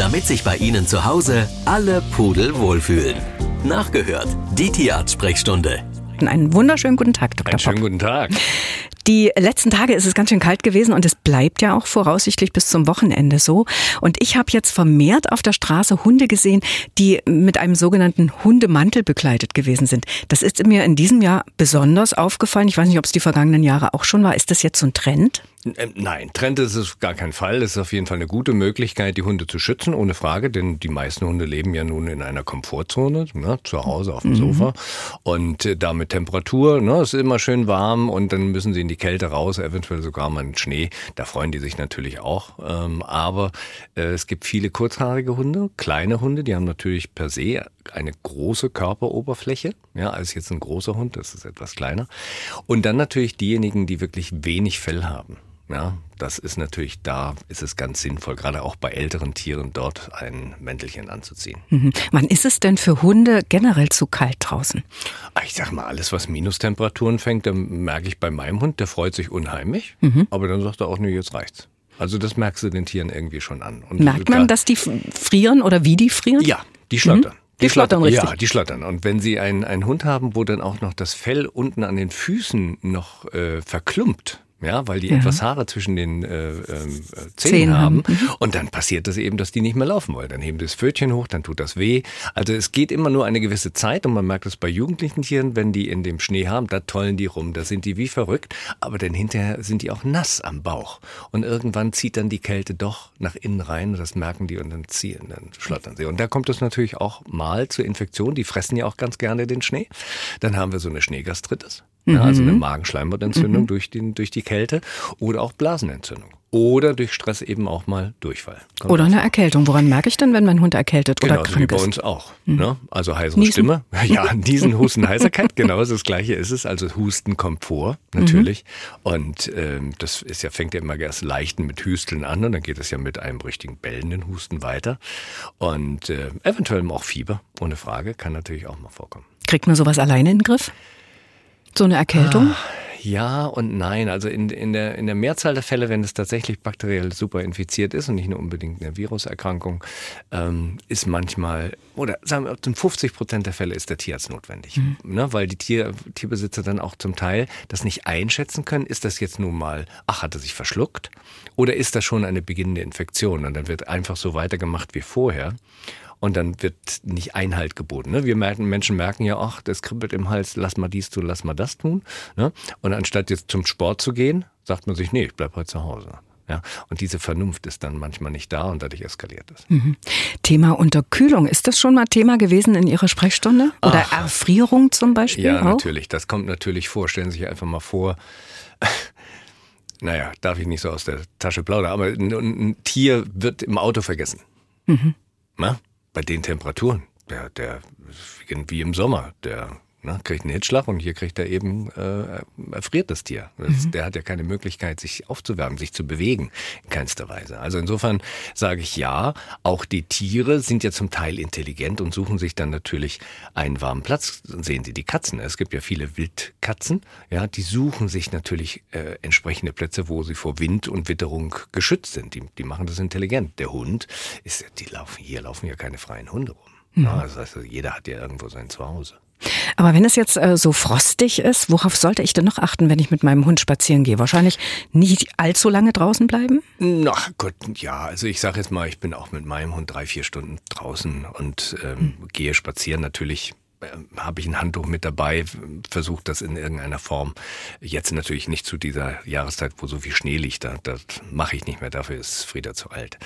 damit sich bei Ihnen zu Hause alle Pudel wohlfühlen. Nachgehört, die Tierarzt-Sprechstunde. Einen wunderschönen guten Tag, Dr. Einen schönen guten Tag. Die letzten Tage ist es ganz schön kalt gewesen und es bleibt ja auch voraussichtlich bis zum Wochenende so. Und ich habe jetzt vermehrt auf der Straße Hunde gesehen, die mit einem sogenannten Hundemantel bekleidet gewesen sind. Das ist mir in diesem Jahr besonders aufgefallen. Ich weiß nicht, ob es die vergangenen Jahre auch schon war. Ist das jetzt so ein Trend? Ähm, Nein, Trend ist es gar keinen Fall. Es ist auf jeden Fall eine gute Möglichkeit, die Hunde zu schützen, ohne Frage, denn die meisten Hunde leben ja nun in einer Komfortzone, ne, zu Hause auf dem Sofa und äh, da mit Temperatur, ne, es ist immer schön warm und dann müssen sie in die Kälte raus, eventuell sogar mal in den Schnee. Da freuen die sich natürlich auch. Ähm, aber äh, es gibt viele kurzhaarige Hunde, kleine Hunde, die haben natürlich per se eine große Körperoberfläche, ja, als jetzt ein großer Hund, das ist etwas kleiner. Und dann natürlich diejenigen, die wirklich wenig Fell haben. Ja, das ist natürlich, da ist es ganz sinnvoll, gerade auch bei älteren Tieren dort ein Mäntelchen anzuziehen. Mhm. Wann ist es denn für Hunde generell zu kalt draußen? Ah, Ich sag mal, alles, was Minustemperaturen fängt, dann merke ich bei meinem Hund, der freut sich unheimlich, aber dann sagt er auch, nee, jetzt reicht's. Also das merkst du den Tieren irgendwie schon an. Und Merkt man, da- dass die frieren oder wie die frieren? Ja, die schlottern. Die schlottern richtig. Ja, die schlottern. Und wenn Sie einen, einen Hund haben, wo dann auch noch das Fell unten an den Füßen noch äh, verklumpt, ja, weil die Ja. etwas Haare zwischen den äh, ähm, äh, Zähnen Zähnen haben. haben. Und dann passiert das eben, dass die nicht mehr laufen wollen. Dann heben die das Pfötchen hoch, dann tut das weh. Also es geht immer nur eine gewisse Zeit und man merkt es bei jugendlichen Tieren, wenn die in dem Schnee haben, da tollen die rum, da sind die wie verrückt, aber dann hinterher sind die auch nass am Bauch. Und irgendwann zieht dann die Kälte doch nach innen rein und das merken die und dann ziehen, dann schlottern sie. Und da kommt es natürlich auch mal zur Infektion. Die fressen ja auch ganz gerne den Schnee. Dann haben wir so eine Schneegastritis. Ja, also eine Magenschleimhautentzündung durch, den, durch die Kälte oder auch Blasenentzündung. Oder durch Stress eben auch mal Durchfall. Kommt Oder eine Erkältung. Woran merke ich denn, wenn mein Hund erkältet oder Genauso wie krank bei ist? uns auch. Ne? Also heisere Niesen? Stimme. Ja, Niesen, Husten, Heiserkeit. Genau das Gleiche ist es. Also Husten kommt vor, natürlich. Und ähm, das ist ja, fängt ja immer erst leichten mit Hüsteln an und dann geht es ja mit einem richtigen bellenden Husten weiter. Und äh, eventuell auch Fieber, ohne Frage, kann natürlich auch mal vorkommen. Kriegt man sowas alleine in den Griff? So eine Erkältung? Ja und nein. Also in, in, der, in der Mehrzahl der Fälle, wenn es tatsächlich bakteriell super infiziert ist und nicht nur unbedingt eine Viruserkrankung, ähm, ist manchmal, oder sagen wir, in 50 Prozent der Fälle ist der Tierarzt notwendig. Ne, weil die Tier, Tierbesitzer dann auch zum Teil das nicht einschätzen können. Ist das jetzt nun mal, ach, hat er sich verschluckt? Oder ist das schon eine beginnende Infektion? Und dann wird einfach so weitergemacht wie vorher. Und dann wird nicht Einhalt geboten. Ne? Wir merken, Menschen merken ja, ach, das kribbelt im Hals, lass mal dies tun, lass mal das tun. Ne? Und anstatt jetzt zum Sport zu gehen, sagt man sich, nee, ich bleib heute zu Hause. Ja? Und diese Vernunft ist dann manchmal nicht da und dadurch eskaliert es. Thema Unterkühlung. Ist das schon mal Thema gewesen in Ihrer Sprechstunde? Oder Erfrierung zum Beispiel? Ja, auch? natürlich. Das kommt natürlich vor. Stellen Sie sich einfach mal vor, naja, darf ich nicht so aus der Tasche plaudern, aber ein, ein Tier wird im Auto vergessen. Na, bei den Temperaturen. Der, der, wie im Sommer, der ne, kriegt einen Hitzschlag und hier kriegt er eben, äh, erfriert das Tier. Das, Der hat ja keine Möglichkeit, sich aufzuwärmen, sich zu bewegen, in keinster Weise. Also insofern sage ich ja, auch die Tiere sind ja zum Teil intelligent und suchen sich dann natürlich einen warmen Platz. Sehen Sie die Katzen. Es gibt ja viele Wildkatzen, ja, die suchen sich natürlich äh, entsprechende Plätze, wo sie vor Wind und Witterung geschützt sind. Die, die machen das intelligent. Der Hund ist, die laufen, hier laufen ja keine freien Hunde rum. Ja, das heißt, jeder hat ja irgendwo sein Zuhause. Aber wenn es jetzt äh, so frostig ist, worauf sollte ich denn noch achten, wenn ich mit meinem Hund spazieren gehe? Wahrscheinlich nicht allzu lange draußen bleiben? Na gut, ja, also ich sage jetzt mal, ich bin auch mit meinem Hund drei, vier Stunden draußen und ähm, gehe spazieren. Natürlich ähm, habe ich ein Handtuch mit dabei, versuche das in irgendeiner Form. Jetzt natürlich nicht zu dieser Jahreszeit, wo so viel Schnee liegt, da, das mache ich nicht mehr, dafür ist Frieda zu alt.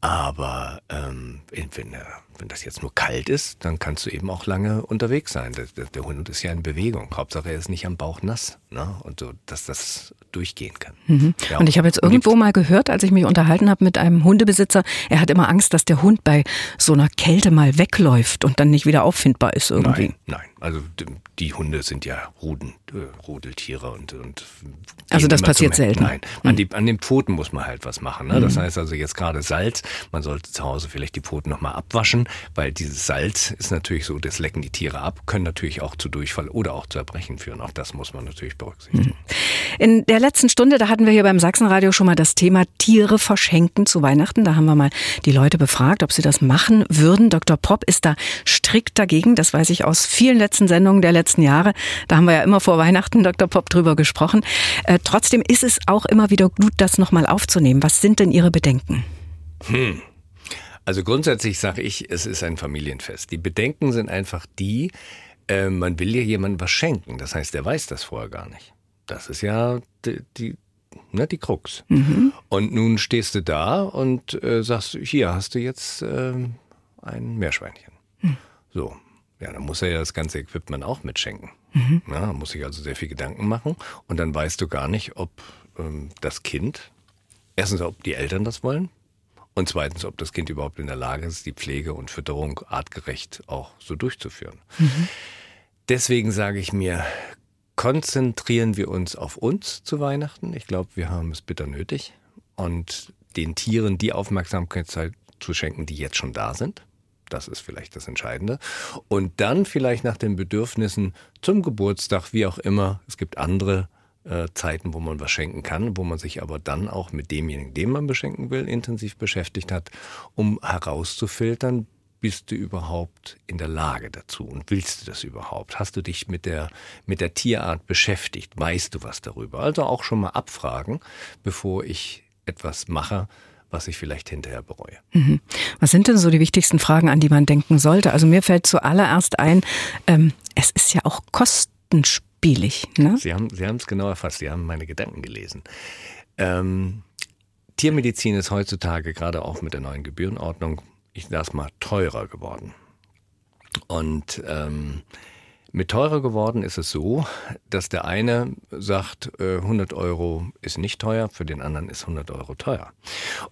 Aber ähm, wenn, der, wenn das jetzt nur kalt ist, dann kannst du eben auch lange unterwegs sein. Der, der, Hund ist ja in Bewegung. Hauptsache er ist nicht am Bauch nass. Ne? Und so, dass das durchgehen kann. Ja, Und ich habe jetzt irgendwo mal gehört, als ich mich unterhalten habe mit einem Hundebesitzer, er hat immer Angst, dass der Hund bei so einer Kälte mal wegläuft und dann nicht wieder auffindbar ist irgendwie. Nein, nein. Also die Hunde sind ja Ruden, äh, Rudeltiere und, und also das passiert selten. Nein, an, die, an den Pfoten muss man halt was machen. Ne? Das mhm. heißt also jetzt gerade Salz, man sollte zu Hause vielleicht die Pfoten nochmal abwaschen, weil dieses Salz ist natürlich so, das lecken die Tiere ab, können natürlich auch zu Durchfall oder auch zu Erbrechen führen. Auch das muss man natürlich berücksichtigen. Mhm. In der letzten Stunde, da hatten wir hier beim Sachsenradio schon mal das Thema Tiere verschenken zu Weihnachten. Da haben wir mal die Leute befragt, ob sie das machen würden. Dr. Popp ist da strikt dagegen. Das weiß ich aus vielen letzten Sendungen der letzten Jahre. Da haben wir ja immer vor Weihnachten, Dr. Popp, drüber gesprochen. Äh, trotzdem ist es auch immer wieder gut, das nochmal aufzunehmen. Was sind denn Ihre Bedenken? Hm. Also grundsätzlich sage ich, es ist ein Familienfest. Die Bedenken sind einfach die, äh, man will ja jemandem was schenken. Das heißt, er weiß das vorher gar nicht. Das ist ja die, die, ne, die Krux. Mhm. Und nun stehst du da und äh, sagst, hier hast du jetzt äh, ein Meerschweinchen. Mhm. So, ja, dann muss er ja das ganze Equipment auch mitschenken. Mhm. Ja, muss sich also sehr viel Gedanken machen. Und dann weißt du gar nicht, ob ähm, das Kind, erstens, ob die Eltern das wollen. Und zweitens, ob das Kind überhaupt in der Lage ist, die Pflege und Fütterung artgerecht auch so durchzuführen. Mhm. Deswegen sage ich mir, konzentrieren wir uns auf uns zu Weihnachten. Ich glaube, wir haben es bitter nötig. Und den Tieren die Aufmerksamkeit zu schenken, die jetzt schon da sind. Das ist vielleicht das Entscheidende. Und dann vielleicht nach den Bedürfnissen zum Geburtstag, wie auch immer. Es gibt andere äh, Zeiten, wo man was schenken kann, wo man sich aber dann auch mit demjenigen, den man beschenken will, intensiv beschäftigt hat, um herauszufiltern, bist du überhaupt in der Lage dazu und willst du das überhaupt? Hast du dich mit der, mit der Tierart beschäftigt? Weißt du was darüber? Also auch schon mal abfragen, bevor ich etwas mache, was ich vielleicht hinterher bereue. Mhm. Was sind denn so die wichtigsten Fragen, an die man denken sollte? Also mir fällt zuallererst ein, ähm, es ist ja auch kostenspielig. Ne? Sie haben Sie es genau erfasst. Sie haben meine Gedanken gelesen. Ähm, Tiermedizin ist heutzutage gerade auch mit der neuen Gebührenordnung ich sag mal, teurer geworden. Und ähm, mit teurer geworden ist es so, dass der eine sagt, 100 äh, Euro ist nicht teuer, für den anderen ist 100 Euro teuer.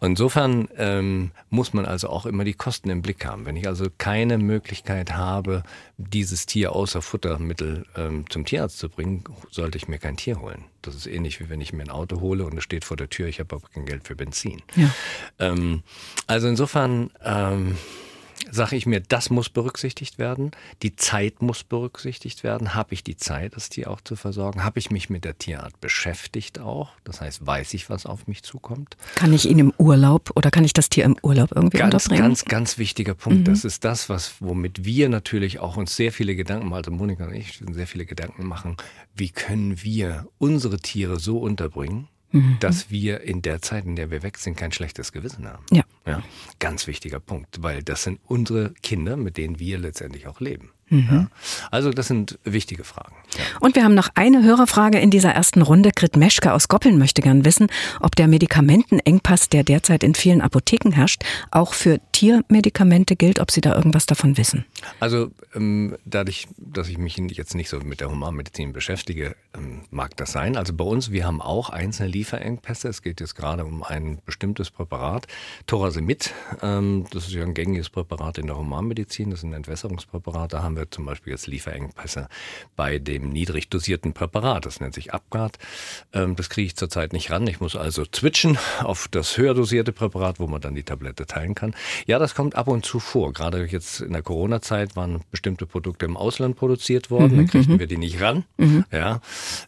insofern ähm, muss man also auch immer die Kosten im Blick haben. Wenn ich also keine Möglichkeit habe, dieses Tier außer Futtermittel ähm, zum Tierarzt zu bringen, sollte ich mir kein Tier holen. Das ist ähnlich wie wenn ich mir ein Auto hole und es steht vor der Tür, ich habe aber kein Geld für Benzin. Ja. Ähm, also insofern ähm, sage ich mir, das muss berücksichtigt werden. Die Zeit muss berücksichtigt werden. Habe ich die Zeit, das Tier auch zu versorgen? Habe ich mich mit der Tierart beschäftigt auch? Das heißt, weiß ich, was auf mich zukommt? Kann ich ihn im Urlaub oder kann ich das Tier im Urlaub irgendwie ganz, unterbringen? Ganz, ganz wichtiger Punkt. Mhm. Das ist das, was, womit wir natürlich auch uns sehr viele Gedanken, also Monika und ich, sehr viele Gedanken machen. Wie können wir unsere Tiere so unterbringen, mhm. dass wir in der Zeit, in der wir weg sind, kein schlechtes Gewissen haben. Ja. ja. Ganz wichtiger Punkt, weil das sind unsere Kinder, mit denen wir letztendlich auch leben. Mhm. Ja. Also das sind wichtige Fragen. Ja. Und wir haben noch eine Hörerfrage in dieser ersten Runde. Grit Meschke aus Goppeln möchte gern wissen, ob der Medikamentenengpass, der derzeit in vielen Apotheken herrscht, auch für Tiermedikamente gilt, ob Sie da irgendwas davon wissen. Also ähm, dadurch, dass ich mich jetzt nicht so mit der Humanmedizin beschäftige, ähm, mag das sein. Also bei uns, wir haben auch einzelne Lieferengpässe. Es geht jetzt gerade um ein bestimmtes Präparat, Thorasemid. Ähm, das ist ja ein gängiges Präparat in der Humanmedizin. Das ist ein Entwässerungspräparat. Da haben wir zum Beispiel jetzt Lieferengpässe bei dem niedrig dosierten Präparat. Das nennt sich Abgard. Ähm, das kriege ich zurzeit nicht ran. Ich muss also switchen auf das höher dosierte Präparat, wo man dann die Tablette teilen kann. Ja, das kommt ab und zu vor. Gerade jetzt in der Corona-Zeit waren bestimmte Produkte im Ausland produziert worden. Mhm, da kriegten mhm. wir die nicht ran. Mhm. Ja,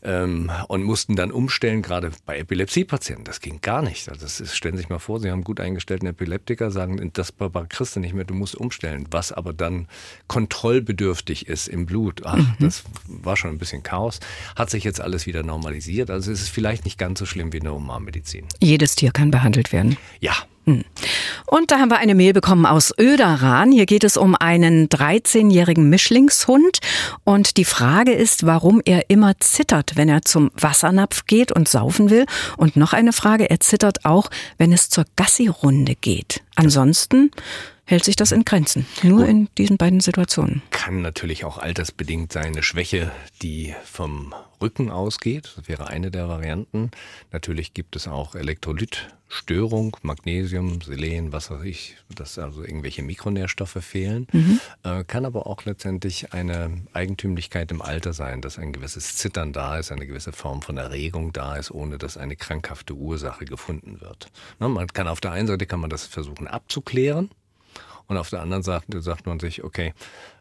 ähm, und mussten dann umstellen, gerade bei Epilepsiepatienten. Das ging gar nicht. Also das ist, stellen Sie sich mal vor, Sie haben gut eingestellten Epileptiker, sagen, das Präparat kriegst du nicht mehr, du musst umstellen. Was aber dann kontrollbedürftig bedürftig ist im Blut. Ach, mhm. das war schon ein bisschen Chaos. Hat sich jetzt alles wieder normalisiert. Also es ist vielleicht nicht ganz so schlimm wie in der Humanmedizin. Jedes Tier kann behandelt werden. Ja. Hm. Und da haben wir eine Mail bekommen aus Öderan. Hier geht es um einen 13-jährigen Mischlingshund. Und die Frage ist, warum er immer zittert, wenn er zum Wassernapf geht und saufen will. Und noch eine Frage, er zittert auch, wenn es zur Gassi-Runde geht. Ansonsten hält sich das in Grenzen. Nur in diesen beiden Situationen. Kann natürlich auch altersbedingt sein, eine Schwäche, die vom Rücken ausgeht. Das wäre eine der Varianten. Natürlich gibt es auch Elektrolytstörung, Magnesium, Selen, was weiß ich, dass also irgendwelche Mikronährstoffe fehlen. Mhm. Äh, kann aber auch letztendlich eine Eigentümlichkeit im Alter sein, dass ein gewisses Zittern da ist, eine gewisse Form von Erregung da ist, ohne dass eine krankhafte Ursache gefunden wird. Na, man kann auf der einen Seite kann man das versuchen abzuklären. Und auf der anderen Seite sagt man sich, okay,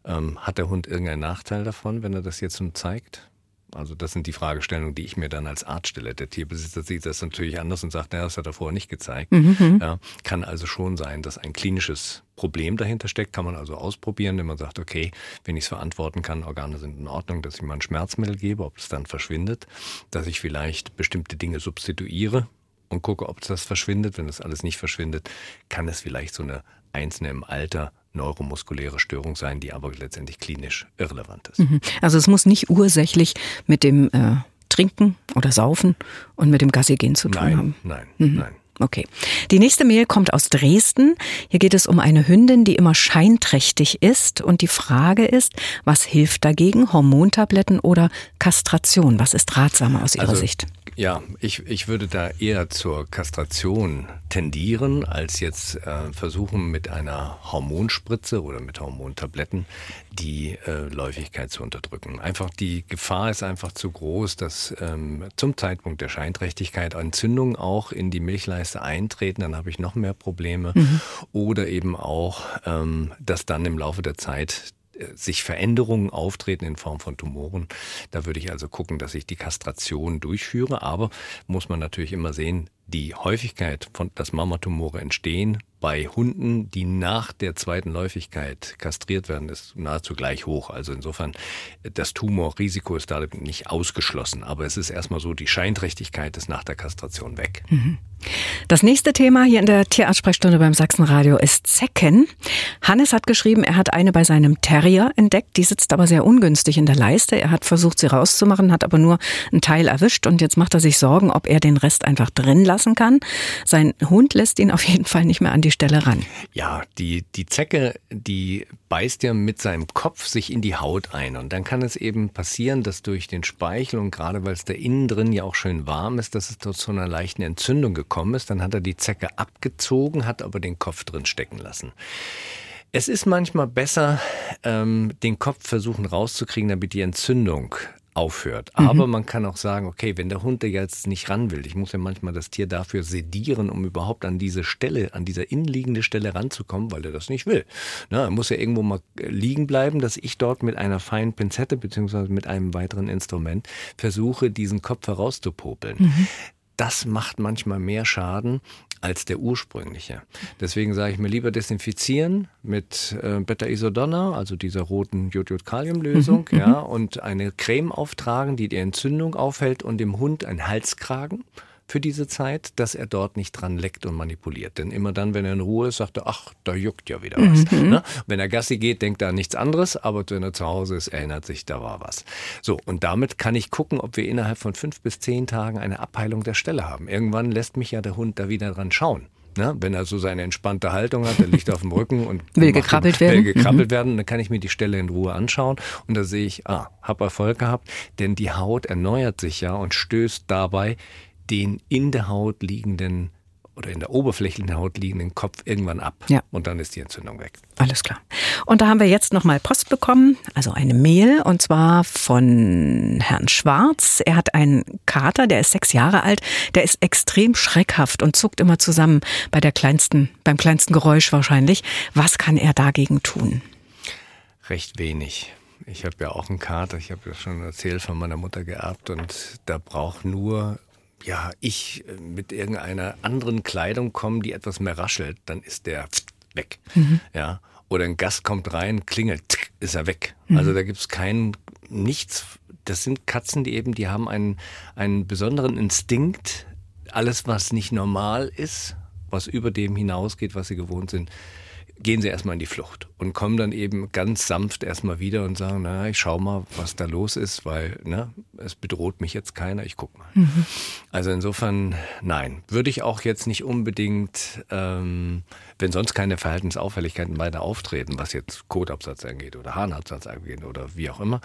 ähm, hat der Hund irgendeinen Nachteil davon, wenn er das jetzt nun zeigt? Also das sind die Fragestellungen, die ich mir dann als Arzt stelle. Der Tierbesitzer sieht das natürlich anders und sagt, naja, das hat er vorher nicht gezeigt. Mhm, mhm. Ja, kann also schon sein, dass ein klinisches Problem dahinter steckt. Kann man also ausprobieren, wenn man sagt, okay, wenn ich es verantworten kann, Organe sind in Ordnung, dass ich mal ein Schmerzmittel gebe, ob es dann verschwindet, dass ich vielleicht bestimmte Dinge substituiere und gucke, ob das verschwindet. Wenn das alles nicht verschwindet, kann es vielleicht so eine einzelne im Alter neuromuskuläre Störung sein, die aber letztendlich klinisch irrelevant ist. Mhm. Also es muss nicht ursächlich mit dem äh, Trinken oder Saufen und mit dem Gassigehen zu tun nein, haben. Nein, mhm. nein. Okay. Die nächste Mail kommt aus Dresden. Hier geht es um eine Hündin, die immer scheinträchtig ist. Und die Frage ist, was hilft dagegen? Hormontabletten oder Kastration? Was ist ratsamer aus Ihrer also, Sicht? Ja, ich, ich würde da eher zur Kastration tendieren, als jetzt äh, versuchen mit einer Hormonspritze oder mit Hormontabletten die äh, Läufigkeit zu unterdrücken. Einfach die Gefahr ist einfach zu groß, dass ähm, zum Zeitpunkt der Scheinträchtigkeit Entzündungen auch in die Milchleiste eintreten, dann habe ich noch mehr Probleme. Mhm. Oder eben auch, ähm, dass dann im Laufe der Zeit sich Veränderungen auftreten in Form von Tumoren. Da würde ich also gucken, dass ich die Kastration durchführe. Aber muss man natürlich immer sehen, die Häufigkeit von, dass Mammatumore entstehen bei Hunden, die nach der zweiten Läufigkeit kastriert werden, ist nahezu gleich hoch. Also insofern, das Tumorrisiko ist da nicht ausgeschlossen. Aber es ist erstmal so, die Scheinträchtigkeit ist nach der Kastration weg. Mhm. Das nächste Thema hier in der Tierarztsprechstunde beim Sachsenradio ist Zecken. Hannes hat geschrieben, er hat eine bei seinem Terrier entdeckt. Die sitzt aber sehr ungünstig in der Leiste. Er hat versucht, sie rauszumachen, hat aber nur einen Teil erwischt und jetzt macht er sich Sorgen, ob er den Rest einfach drin lassen kann. Sein Hund lässt ihn auf jeden Fall nicht mehr an die Stelle ran. Ja, die, die Zecke, die beißt ja mit seinem Kopf sich in die Haut ein. Und dann kann es eben passieren, dass durch den Speichel und gerade weil es da innen drin ja auch schön warm ist, dass es dort zu einer leichten Entzündung gekommen ist. Dann hat er die Zecke abgezogen, hat aber den Kopf drin stecken lassen. Es ist manchmal besser, ähm, den Kopf versuchen rauszukriegen, damit die Entzündung aufhört. Mhm. Aber man kann auch sagen, okay, wenn der Hund jetzt nicht ran will, ich muss ja manchmal das Tier dafür sedieren, um überhaupt an diese Stelle, an dieser innenliegende Stelle ranzukommen, weil er das nicht will. Na, er muss ja irgendwo mal liegen bleiben, dass ich dort mit einer feinen Pinzette beziehungsweise mit einem weiteren Instrument versuche, diesen Kopf herauszupopeln. Mhm das macht manchmal mehr Schaden als der ursprüngliche. Deswegen sage ich mir lieber desinfizieren mit äh, Beta-Isodonna, also dieser roten Jod-Jod-Kalium-Lösung, mhm, ja, mhm. und eine Creme auftragen, die die Entzündung aufhält und dem Hund einen Halskragen für diese Zeit, dass er dort nicht dran leckt und manipuliert. Denn immer dann, wenn er in Ruhe ist, sagt er, ach, da juckt ja wieder was. Mhm. Ne? Wenn er Gassi geht, denkt er an nichts anderes, aber wenn er zu Hause ist, erinnert sich, da war was. So, und damit kann ich gucken, ob wir innerhalb von fünf bis zehn Tagen eine Abheilung der Stelle haben. Irgendwann lässt mich ja der Hund da wieder dran schauen. Ne? Wenn er so seine entspannte Haltung hat, er liegt auf dem Rücken und will gekrabbelt werden. Will gekrabbelt mhm. werden, dann kann ich mir die Stelle in Ruhe anschauen und da sehe ich, ah, hab Erfolg gehabt, denn die Haut erneuert sich ja und stößt dabei den in der Haut liegenden oder in der oberflächlichen Haut liegenden Kopf irgendwann ab. Ja. Und dann ist die Entzündung weg. Alles klar. Und da haben wir jetzt nochmal Post bekommen, also eine Mail, und zwar von Herrn Schwarz. Er hat einen Kater, der ist sechs Jahre alt, der ist extrem schreckhaft und zuckt immer zusammen bei der kleinsten, beim kleinsten Geräusch wahrscheinlich. Was kann er dagegen tun? Recht wenig. Ich habe ja auch einen Kater, ich habe ja schon erzählt von meiner Mutter geerbt und da braucht nur ja, ich äh, mit irgendeiner anderen Kleidung komme, die etwas mehr raschelt, dann ist der weg. Mhm. Ja. Oder ein Gast kommt rein, klingelt, ist er weg. Mhm. Also da gibt es kein nichts. Das sind Katzen, die eben, die haben einen, einen besonderen Instinkt. Alles, was nicht normal ist, was über dem hinausgeht, was sie gewohnt sind, gehen sie erstmal in die Flucht und kommen dann eben ganz sanft erstmal wieder und sagen, na, ich schau mal, was da los ist, weil ne, es bedroht mich jetzt keiner, ich guck mal. Mhm. Also insofern, nein, würde ich auch jetzt nicht unbedingt, ähm, wenn sonst keine Verhaltensauffälligkeiten weiter auftreten, was jetzt Kotabsatz angeht oder Harnabsatz angeht oder wie auch immer,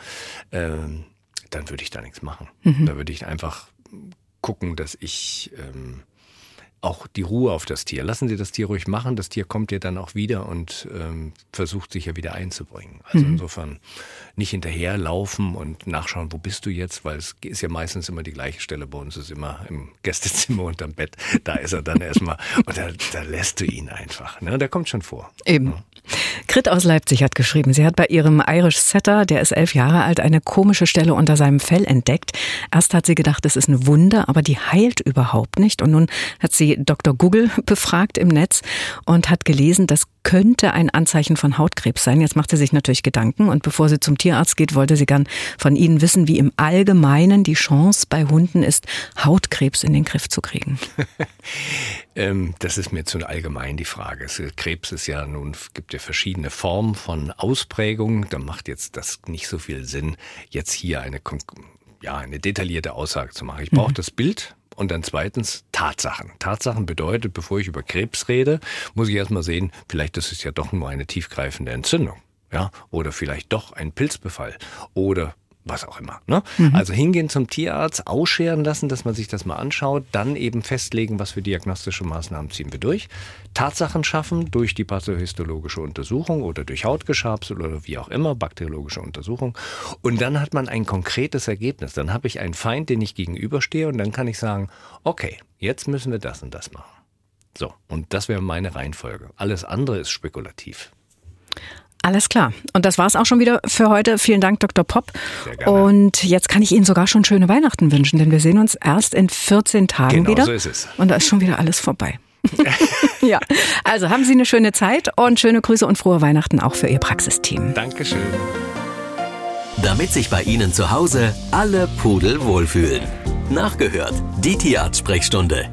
ähm, dann würde ich da nichts machen. Mhm. Da würde ich einfach gucken, dass ich ähm, auch die Ruhe auf das Tier. Lassen Sie das Tier ruhig machen. Das Tier kommt ja dann auch wieder und ähm, versucht sich ja wieder einzubringen. Also mhm. insofern nicht hinterherlaufen und nachschauen, wo bist du jetzt, weil es ist ja meistens immer die gleiche Stelle bei uns, ist immer im Gästezimmer unterm Bett. Da ist er dann erstmal und da, da lässt du ihn einfach. Ne? Der kommt schon vor. Eben. Ja. Grit aus Leipzig hat geschrieben, sie hat bei ihrem Irish Setter, der ist elf Jahre alt, eine komische Stelle unter seinem Fell entdeckt. Erst hat sie gedacht, es ist eine Wunde, aber die heilt überhaupt nicht. Und nun hat sie Dr. Google befragt im Netz und hat gelesen, das könnte ein Anzeichen von Hautkrebs sein. Jetzt macht sie sich natürlich Gedanken und bevor sie zum Tierarzt geht, wollte sie gern von Ihnen wissen, wie im Allgemeinen die Chance bei Hunden ist, Hautkrebs in den Griff zu kriegen. ähm, das ist mir zu allgemein die Frage. Krebs ist ja nun, gibt ja verschiedene Formen von Ausprägung. Da macht jetzt das nicht so viel Sinn, jetzt hier eine, ja, eine detaillierte Aussage zu machen. Ich brauche mhm. das Bild und dann zweitens Tatsachen. Tatsachen bedeutet, bevor ich über Krebs rede, muss ich erstmal sehen, vielleicht ist es ja doch nur eine tiefgreifende Entzündung. Ja, oder vielleicht doch ein Pilzbefall oder was auch immer. Ne? Mhm. Also hingehen zum Tierarzt, ausscheren lassen, dass man sich das mal anschaut, dann eben festlegen, was für diagnostische Maßnahmen ziehen wir durch. Tatsachen schaffen durch die pathohistologische Untersuchung oder durch Hautgeschabsel oder wie auch immer, bakteriologische Untersuchung. Und dann hat man ein konkretes Ergebnis. Dann habe ich einen Feind, den ich gegenüberstehe und dann kann ich sagen, okay, jetzt müssen wir das und das machen. So, und das wäre meine Reihenfolge. Alles andere ist spekulativ. Alles klar. Und das war's auch schon wieder für heute. Vielen Dank, Dr. Popp. Und jetzt kann ich Ihnen sogar schon schöne Weihnachten wünschen, denn wir sehen uns erst in 14 Tagen genau, wieder. So ist es. Und da ist schon wieder alles vorbei. ja, also haben Sie eine schöne Zeit und schöne Grüße und frohe Weihnachten auch für Ihr Praxisteam. Dankeschön. Damit sich bei Ihnen zu Hause alle Pudel wohlfühlen. Nachgehört, die Tierarzt-Sprechstunde